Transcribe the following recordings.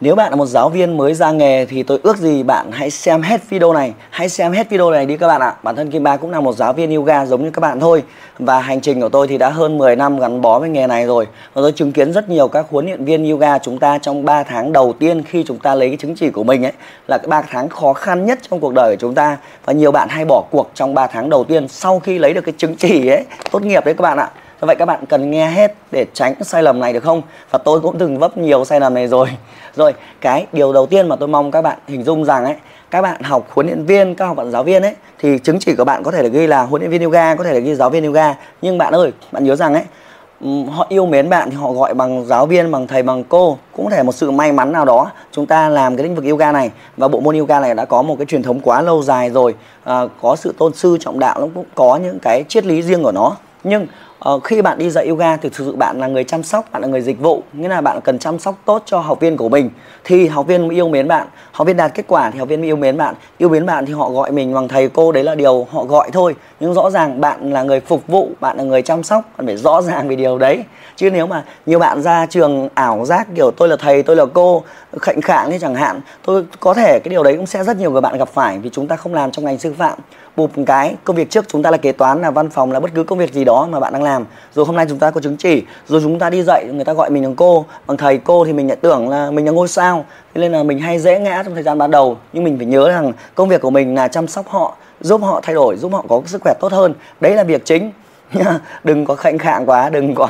Nếu bạn là một giáo viên mới ra nghề thì tôi ước gì bạn hãy xem hết video này, hãy xem hết video này đi các bạn ạ. Bản thân Kim Ba cũng là một giáo viên yoga giống như các bạn thôi. Và hành trình của tôi thì đã hơn 10 năm gắn bó với nghề này rồi. Và tôi chứng kiến rất nhiều các huấn luyện viên yoga chúng ta trong 3 tháng đầu tiên khi chúng ta lấy cái chứng chỉ của mình ấy là cái 3 tháng khó khăn nhất trong cuộc đời của chúng ta. Và nhiều bạn hay bỏ cuộc trong 3 tháng đầu tiên sau khi lấy được cái chứng chỉ ấy, tốt nghiệp đấy các bạn ạ. Do vậy các bạn cần nghe hết để tránh sai lầm này được không? Và tôi cũng từng vấp nhiều sai lầm này rồi. Rồi, cái điều đầu tiên mà tôi mong các bạn hình dung rằng ấy, các bạn học huấn luyện viên, các học bạn giáo viên ấy thì chứng chỉ của bạn có thể là ghi là huấn luyện viên yoga, có thể là ghi giáo viên yoga. Nhưng bạn ơi, bạn nhớ rằng ấy, ừ, họ yêu mến bạn thì họ gọi bằng giáo viên, bằng thầy, bằng cô cũng có thể một sự may mắn nào đó chúng ta làm cái lĩnh vực yoga này và bộ môn yoga này đã có một cái truyền thống quá lâu dài rồi à, có sự tôn sư trọng đạo nó cũng có những cái triết lý riêng của nó nhưng Ờ, khi bạn đi dạy yoga thì thực sự bạn là người chăm sóc, bạn là người dịch vụ, nghĩa là bạn cần chăm sóc tốt cho học viên của mình. Thì học viên mới yêu mến bạn, học viên đạt kết quả thì học viên mới yêu mến bạn. Yêu mến bạn thì họ gọi mình bằng thầy cô, đấy là điều họ gọi thôi. Nhưng rõ ràng bạn là người phục vụ, bạn là người chăm sóc, bạn phải rõ ràng về điều đấy. Chứ nếu mà nhiều bạn ra trường ảo giác kiểu tôi là thầy, tôi là cô, khệnh khạng như chẳng hạn, tôi có thể cái điều đấy cũng sẽ rất nhiều người bạn gặp phải vì chúng ta không làm trong ngành sư phạm một cái. Công việc trước chúng ta là kế toán, là văn phòng, là bất cứ công việc gì đó mà bạn đang làm. Rồi hôm nay chúng ta có chứng chỉ. Rồi chúng ta đi dạy, người ta gọi mình bằng cô. Bằng thầy cô thì mình lại tưởng là mình là ngôi sao. Thế nên là mình hay dễ ngã trong thời gian ban đầu. Nhưng mình phải nhớ rằng công việc của mình là chăm sóc họ, giúp họ thay đổi, giúp họ có sức khỏe tốt hơn. Đấy là việc chính. Đừng có khệnh khạng quá, đừng có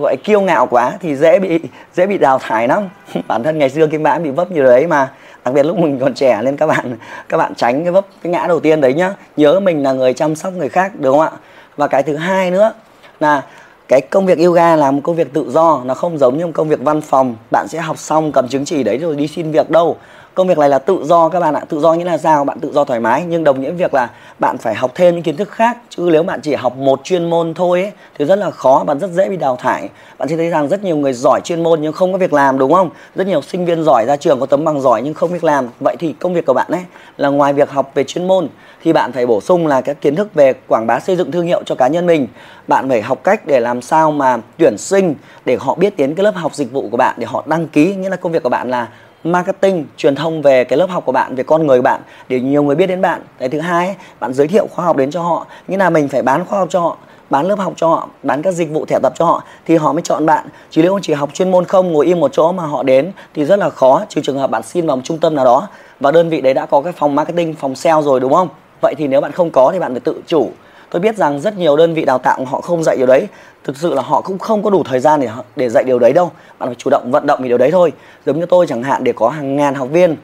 gọi kiêu ngạo quá thì dễ bị dễ bị đào thải lắm. Bản thân ngày xưa kim mã bị vấp như đấy mà đặc biệt lúc mình còn trẻ nên các bạn các bạn tránh cái vấp, cái ngã đầu tiên đấy nhá. Nhớ mình là người chăm sóc người khác, đúng không ạ? Và cái thứ hai nữa là cái công việc yoga là một công việc tự do, nó không giống như một công việc văn phòng. Bạn sẽ học xong cầm chứng chỉ đấy rồi đi xin việc đâu công việc này là tự do các bạn ạ. Tự do nghĩa là sao bạn tự do thoải mái. Nhưng đồng nghĩa việc là bạn phải học thêm những kiến thức khác. Chứ nếu bạn chỉ học một chuyên môn thôi ấy, thì rất là khó bạn rất dễ bị đào thải. Bạn sẽ thấy rằng rất nhiều người giỏi chuyên môn nhưng không có việc làm đúng không? Rất nhiều sinh viên giỏi ra trường có tấm bằng giỏi nhưng không việc làm. Vậy thì công việc của bạn ấy là ngoài việc học về chuyên môn thì bạn phải bổ sung là các kiến thức về quảng bá xây dựng thương hiệu cho cá nhân mình. Bạn phải học cách để làm sao mà tuyển sinh để họ biết đến cái lớp học dịch vụ của bạn để họ đăng ký. Nghĩa là công việc của bạn là marketing, truyền thông về cái lớp học của bạn, về con người của bạn, để nhiều người biết đến bạn. Cái thứ hai bạn giới thiệu khoa học đến cho họ, nghĩa là mình phải bán khoa học cho họ, bán lớp học cho họ, bán các dịch vụ thẻ tập cho họ, thì họ mới chọn bạn. Chứ nếu chỉ học chuyên môn không, ngồi im một chỗ mà họ đến, thì rất là khó, trừ trường hợp bạn xin vào một trung tâm nào đó, và đơn vị đấy đã có cái phòng marketing, phòng sale rồi, đúng không? Vậy thì nếu bạn không có thì bạn phải tự chủ tôi biết rằng rất nhiều đơn vị đào tạo họ không dạy điều đấy. Thực sự là họ cũng không có đủ thời gian để để dạy điều đấy đâu. Bạn phải chủ động vận động vì điều đấy thôi. Giống như tôi chẳng hạn, để có hàng ngàn học viên,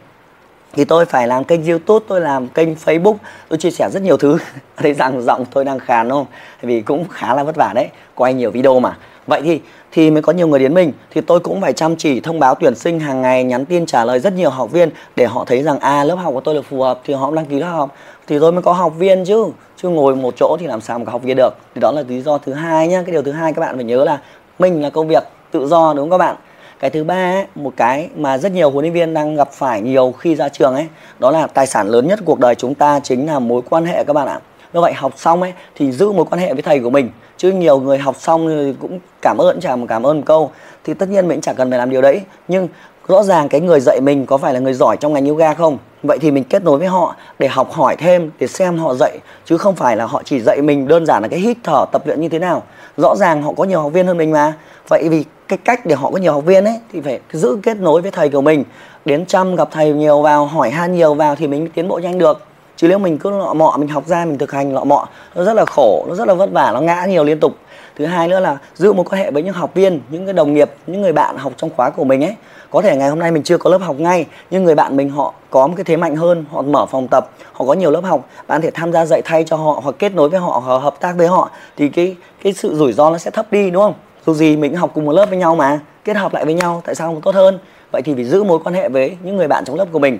thì tôi phải làm kênh youtube, tôi làm kênh facebook. Tôi chia sẻ rất nhiều thứ. Thấy rằng giọng tôi đang khàn không vì cũng khá là vất vả đấy. Quay nhiều video mà. Vậy thì thì mới có nhiều người đến mình. Thì tôi cũng phải chăm chỉ thông báo tuyển sinh hàng ngày, nhắn tin trả lời rất nhiều học viên để họ thấy rằng à lớp học của tôi là phù hợp, thì họ đăng ký lớp học. Thì tôi mới có học viên chứ chứ ngồi một chỗ thì làm sao mà học kia được. Thì đó là lý do thứ hai nhá. Cái điều thứ hai các bạn phải nhớ là mình là công việc tự do đúng không các bạn? Cái thứ ba ấy, một cái mà rất nhiều huấn luyện viên đang gặp phải nhiều khi ra trường ấy đó là tài sản lớn nhất cuộc đời chúng ta chính là mối quan hệ các bạn ạ. Do vậy học xong ấy thì giữ mối quan hệ với thầy của mình chứ nhiều người học xong thì cũng cảm ơn, chả một cảm ơn một câu. Thì tất nhiên mình chẳng cần phải làm điều đấy. Nhưng rõ ràng cái người dạy mình có phải là người giỏi trong ngành yoga không? Vậy thì mình kết nối với họ để học hỏi thêm, để xem họ dạy. Chứ không phải là họ chỉ dạy mình đơn giản là cái hít thở tập luyện như thế nào. Rõ ràng họ có nhiều học viên hơn mình mà. Vậy vì cái cách để họ có nhiều học viên ấy, thì phải giữ kết nối với thầy của mình. Đến chăm gặp thầy nhiều vào, hỏi han nhiều vào thì mình tiến bộ nhanh được chứ nếu mình cứ lọ mọ, mình học ra, mình thực hành lọ mọ, nó rất là khổ, nó rất là vất vả, nó ngã nhiều liên tục. Thứ hai nữa là giữ một quan hệ với những học viên, những cái đồng nghiệp, những người bạn học trong khóa của mình ấy. Có thể ngày hôm nay mình chưa có lớp học ngay, nhưng người bạn mình họ có một cái thế mạnh hơn, họ mở phòng tập, họ có nhiều lớp học. Bạn thể tham gia dạy thay cho họ, hoặc kết nối với họ, hoặc hợp tác với họ, thì cái cái sự rủi ro nó sẽ thấp đi, đúng không? Dù gì mình học cùng một lớp với nhau mà, kết hợp lại với nhau, tại sao không tốt hơn? Vậy thì phải giữ mối quan hệ với những người bạn trong lớp của mình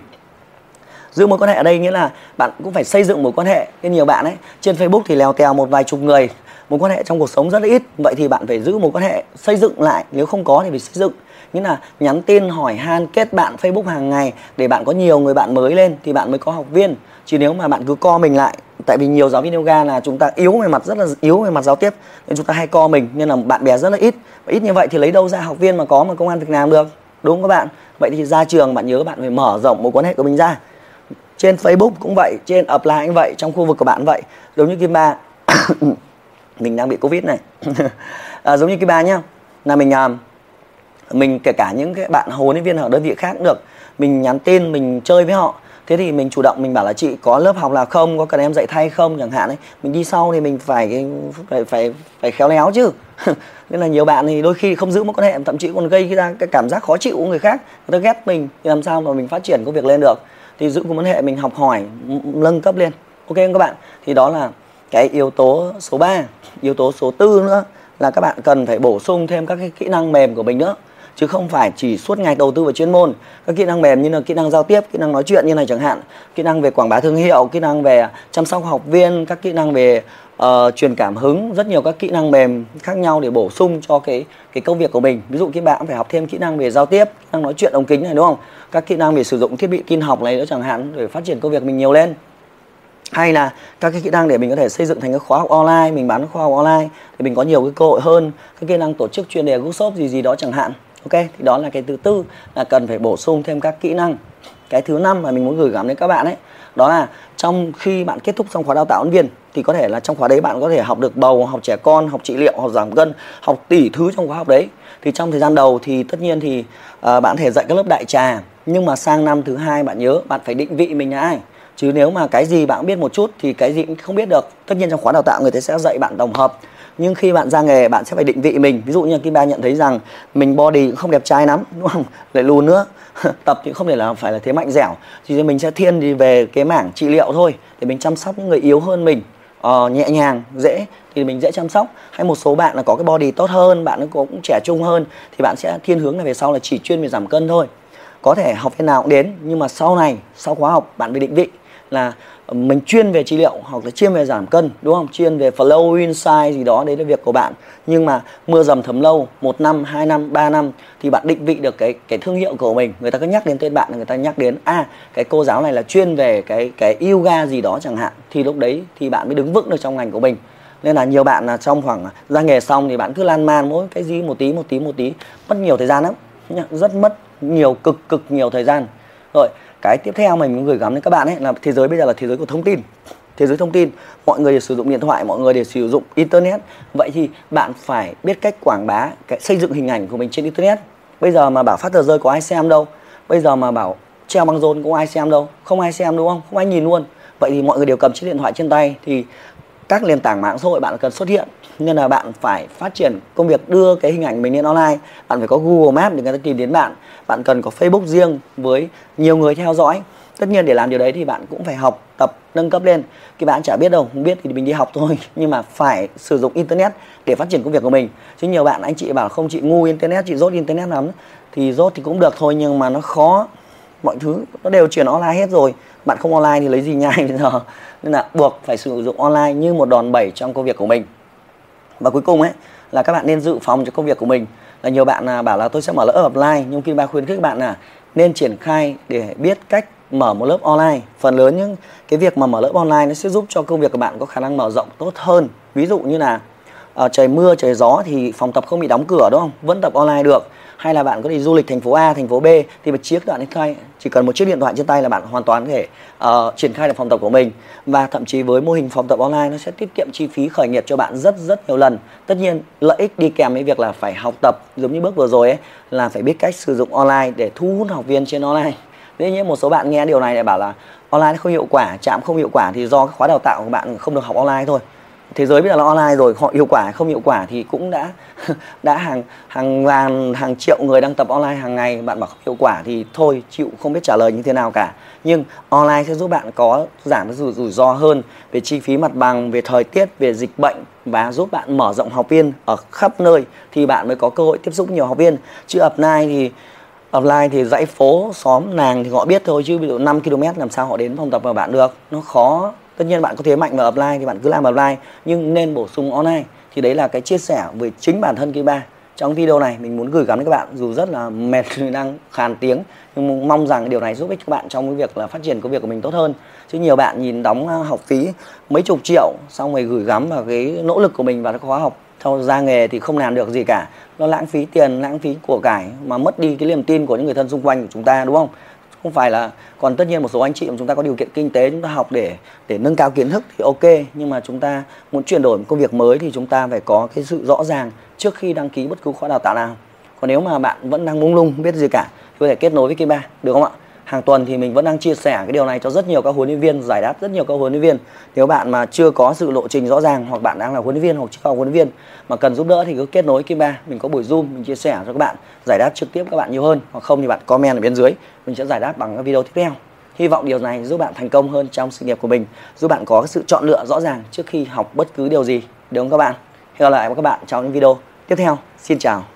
giữ mối quan hệ ở đây nghĩa là bạn cũng phải xây dựng mối quan hệ nên nhiều bạn ấy. Trên facebook thì lèo tèo một vài chục người. Mối quan hệ trong cuộc sống rất là ít. Vậy thì bạn phải giữ mối quan hệ, xây dựng lại. Nếu không có thì phải xây dựng. Nghĩa là nhắn tin, hỏi han, kết bạn facebook hàng ngày để bạn có nhiều người bạn mới lên thì bạn mới có học viên. Chứ nếu mà bạn cứ co mình lại, tại vì nhiều giáo viên yoga là chúng ta yếu về mặt, rất là yếu về mặt giao tiếp, nên chúng ta hay co mình, nên là bạn bè rất là ít. Và ít như vậy thì lấy đâu ra học viên mà có mà công an việc làm được? Đúng không các bạn? Vậy thì ra trường bạn nhớ bạn phải mở rộng mối quan hệ của mình ra trên Facebook cũng vậy trên apply cũng vậy trong khu vực của bạn vậy. Giống như Kim Ba. Mình đang bị Covid này. À, giống như Kim Ba nhá. Là mình à, mình kể cả những cái bạn huấn luyện viên ở đơn vị khác cũng được. Mình nhắn tin mình chơi với họ. Thế thì mình chủ động mình bảo là chị có lớp học là không? Có cần em dạy thay không? Chẳng hạn ấy. Mình đi sau thì mình phải phải phải phải khéo léo chứ. Nên là nhiều bạn thì đôi khi không giữ mối quan hệ thậm chí còn gây ra cái cảm giác khó chịu của người khác. Người ta ghét mình thì làm sao mà mình phát triển công việc lên được? Thì giữ mối quan hệ mình học hỏi nâng cấp lên. Ok không các bạn? Thì đó là cái yếu tố số 3 yếu tố số tư nữa là các bạn cần phải bổ sung thêm các cái kỹ năng mềm của mình nữa chứ không phải chỉ suốt ngày đầu tư vào chuyên môn các kỹ năng mềm như là kỹ năng giao tiếp kỹ năng nói chuyện như này chẳng hạn kỹ năng về quảng bá thương hiệu kỹ năng về chăm sóc học viên các kỹ năng về uh, truyền cảm hứng rất nhiều các kỹ năng mềm khác nhau để bổ sung cho cái cái công việc của mình ví dụ các bạn phải học thêm kỹ năng về giao tiếp kỹ năng nói chuyện ống kính này đúng không các kỹ năng về sử dụng thiết bị tin học này nữa chẳng hạn để phát triển công việc mình nhiều lên hay là các cái kỹ năng để mình có thể xây dựng thành cái khóa học online mình bán khóa học online thì mình có nhiều cái cơ hội hơn các kỹ năng tổ chức chuyên đề workshop gì gì đó chẳng hạn ok thì đó là cái thứ tư là cần phải bổ sung thêm các kỹ năng. Cái thứ năm mà mình muốn gửi gắm đến các bạn ấy đó là trong khi bạn kết thúc xong khóa đào tạo ứng viên thì có thể là trong khóa đấy bạn có thể học được bầu học trẻ con học trị liệu học giảm cân học tỷ thứ trong khóa học đấy. Thì trong thời gian đầu thì tất nhiên thì uh, bạn thể dạy các lớp đại trà nhưng mà sang năm thứ hai bạn nhớ bạn phải định vị mình là ai. Chứ nếu mà cái gì bạn biết một chút thì cái gì cũng không biết được. Tất nhiên trong khóa đào tạo người ta sẽ dạy bạn tổng hợp nhưng khi bạn ra nghề bạn sẽ phải định vị mình. Ví dụ như Kim Ba nhận thấy rằng mình body cũng không đẹp trai lắm đúng không? Lại lùn nữa. Tập thì không thể là phải là thế mạnh dẻo. Thì mình sẽ thiên đi về cái mảng trị liệu thôi để mình chăm sóc những người yếu hơn mình. Uh, nhẹ nhàng dễ thì mình dễ chăm sóc. Hay một số bạn là có cái body tốt hơn bạn cũng trẻ trung hơn thì bạn sẽ thiên hướng là về sau là chỉ chuyên về giảm cân thôi. Có thể học viên nào cũng đến nhưng mà sau này sau khóa học bạn phải định vị là mình chuyên về trị liệu hoặc là chuyên về giảm cân đúng không? Chuyên về flow insight gì đó đấy là việc của bạn. Nhưng mà mưa dầm thấm lâu một năm hai năm ba năm thì bạn định vị được cái cái thương hiệu của mình. Người ta cứ nhắc đến tên bạn người ta nhắc đến a à, cái cô giáo này là chuyên về cái cái yoga gì đó chẳng hạn. Thì lúc đấy thì bạn mới đứng vững được trong ngành của mình. Nên là nhiều bạn là trong khoảng ra nghề xong thì bạn cứ lan man mỗi cái gì một tí một tí một tí. Mất nhiều thời gian lắm. Rất mất nhiều cực cực nhiều thời gian. Rồi cái tiếp theo mình muốn gửi gắm đến các bạn ấy là thế giới bây giờ là thế giới của thông tin. Thế giới thông tin, mọi người đều sử dụng điện thoại, mọi người đều sử dụng internet. Vậy thì bạn phải biết cách quảng bá cái, xây dựng hình ảnh của mình trên internet. Bây giờ mà bảo phát tờ rơi có ai xem đâu. Bây giờ mà bảo treo băng rôn cũng ai xem đâu. Không ai xem đúng không? Không ai nhìn luôn. Vậy thì mọi người đều cầm chiếc điện thoại trên tay. Thì các nền tảng mạng xã hội bạn cần xuất hiện. Nên là bạn phải phát triển công việc đưa cái hình ảnh mình lên online. Bạn phải có Google Maps để người ta tìm đến bạn bạn cần có Facebook riêng với nhiều người theo dõi. Tất nhiên để làm điều đấy thì bạn cũng phải học tập, nâng cấp lên. Cái bạn chả biết đâu, không biết thì mình đi học thôi. Nhưng mà phải sử dụng internet để phát triển công việc của mình. Chứ nhiều bạn anh chị bảo không, chị ngu internet, chị rốt internet lắm. Thì rốt thì cũng được thôi, nhưng mà nó khó. Mọi thứ nó đều chuyển online hết rồi. Bạn không online thì lấy gì nhai bây giờ? Nên là buộc phải sử dụng online như một đòn bẩy trong công việc của mình. Và cuối cùng ấy, là các bạn nên dự phòng cho công việc của mình là nhiều bạn là bảo là tôi sẽ mở lớp offline nhưng kim ba khuyến khích các bạn là nên triển khai để biết cách mở một lớp online. Phần lớn những cái việc mà mở lớp online nó sẽ giúp cho công việc của bạn có khả năng mở rộng tốt hơn. Ví dụ như là uh, trời mưa trời gió thì phòng tập không bị đóng cửa đúng không? Vẫn tập online được hay là bạn có đi du lịch thành phố A thành phố B thì một chiếc đoạn điện thoại chỉ cần một chiếc điện thoại trên tay là bạn hoàn toàn có thể uh, triển khai được phòng tập của mình. Và thậm chí với mô hình phòng tập online nó sẽ tiết kiệm chi phí khởi nghiệp cho bạn rất rất nhiều lần. Tất nhiên lợi ích đi kèm với việc là phải học tập giống như bước vừa rồi ấy là phải biết cách sử dụng online để thu hút học viên trên online. Thế nhiên một số bạn nghe điều này lại bảo là online không hiệu quả, chạm không hiệu quả thì do khóa đào tạo của bạn không được học online thôi thế giới bây giờ là online rồi họ hiệu quả không hiệu quả thì cũng đã đã hàng hàng ngàn hàng triệu người đang tập online hàng ngày. Bạn bảo không hiệu quả thì thôi chịu không biết trả lời như thế nào cả. Nhưng online sẽ giúp bạn có giảm cái rủi, rủi ro hơn về chi phí mặt bằng về thời tiết về dịch bệnh và giúp bạn mở rộng học viên ở khắp nơi thì bạn mới có cơ hội tiếp xúc nhiều học viên. Chứ offline thì offline thì dãy phố xóm nàng thì họ biết thôi chứ ví dụ 5 km làm sao họ đến phòng tập của bạn được. Nó khó tất nhiên bạn có thế mạnh vào offline thì bạn cứ làm offline nhưng nên bổ sung online. Thì đấy là cái chia sẻ về chính bản thân ba trong video này mình muốn gửi gắm đến các bạn, dù rất là mệt đang khàn tiếng, nhưng mong rằng điều này giúp ích các bạn trong cái việc là phát triển công việc của mình tốt hơn. Chứ nhiều bạn nhìn đóng học phí mấy chục triệu, xong rồi gửi gắm vào cái nỗ lực của mình vào cái khóa học theo ra nghề thì không làm được gì cả. Nó lãng phí tiền, lãng phí của cải, mà mất đi cái niềm tin của những người thân xung quanh của chúng ta, đúng không? Không phải là, còn tất nhiên một số anh chị mà chúng ta có điều kiện kinh tế, chúng ta học để để nâng cao kiến thức thì ok. Nhưng mà chúng ta muốn chuyển đổi một công việc mới thì chúng ta phải có cái sự rõ ràng trước khi đăng ký bất cứ khóa đào tạo nào. Còn nếu mà bạn vẫn đang mông lung, không biết gì cả, thì có thể kết nối với Kim Ba được không ạ? Hàng tuần thì mình vẫn đang chia sẻ cái điều này cho rất nhiều các huấn luyện viên, giải đáp rất nhiều các huấn luyện viên. Nếu bạn mà chưa có sự lộ trình rõ ràng hoặc bạn đang là huấn luyện viên hoặc chưa có huấn luyện viên mà cần giúp đỡ thì cứ kết nối Kim Ba mình có buổi zoom, mình chia sẻ cho các bạn, giải đáp trực tiếp các bạn nhiều hơn. Hoặc không thì bạn comment ở bên dưới, mình sẽ giải đáp bằng các video tiếp theo. Hy vọng điều này giúp bạn thành công hơn trong sự nghiệp của mình, giúp bạn có sự chọn lựa rõ ràng trước khi học bất cứ điều gì. Đúng không các bạn? Hẹn gặp lại các bạn trong những video tiếp theo. Xin chào.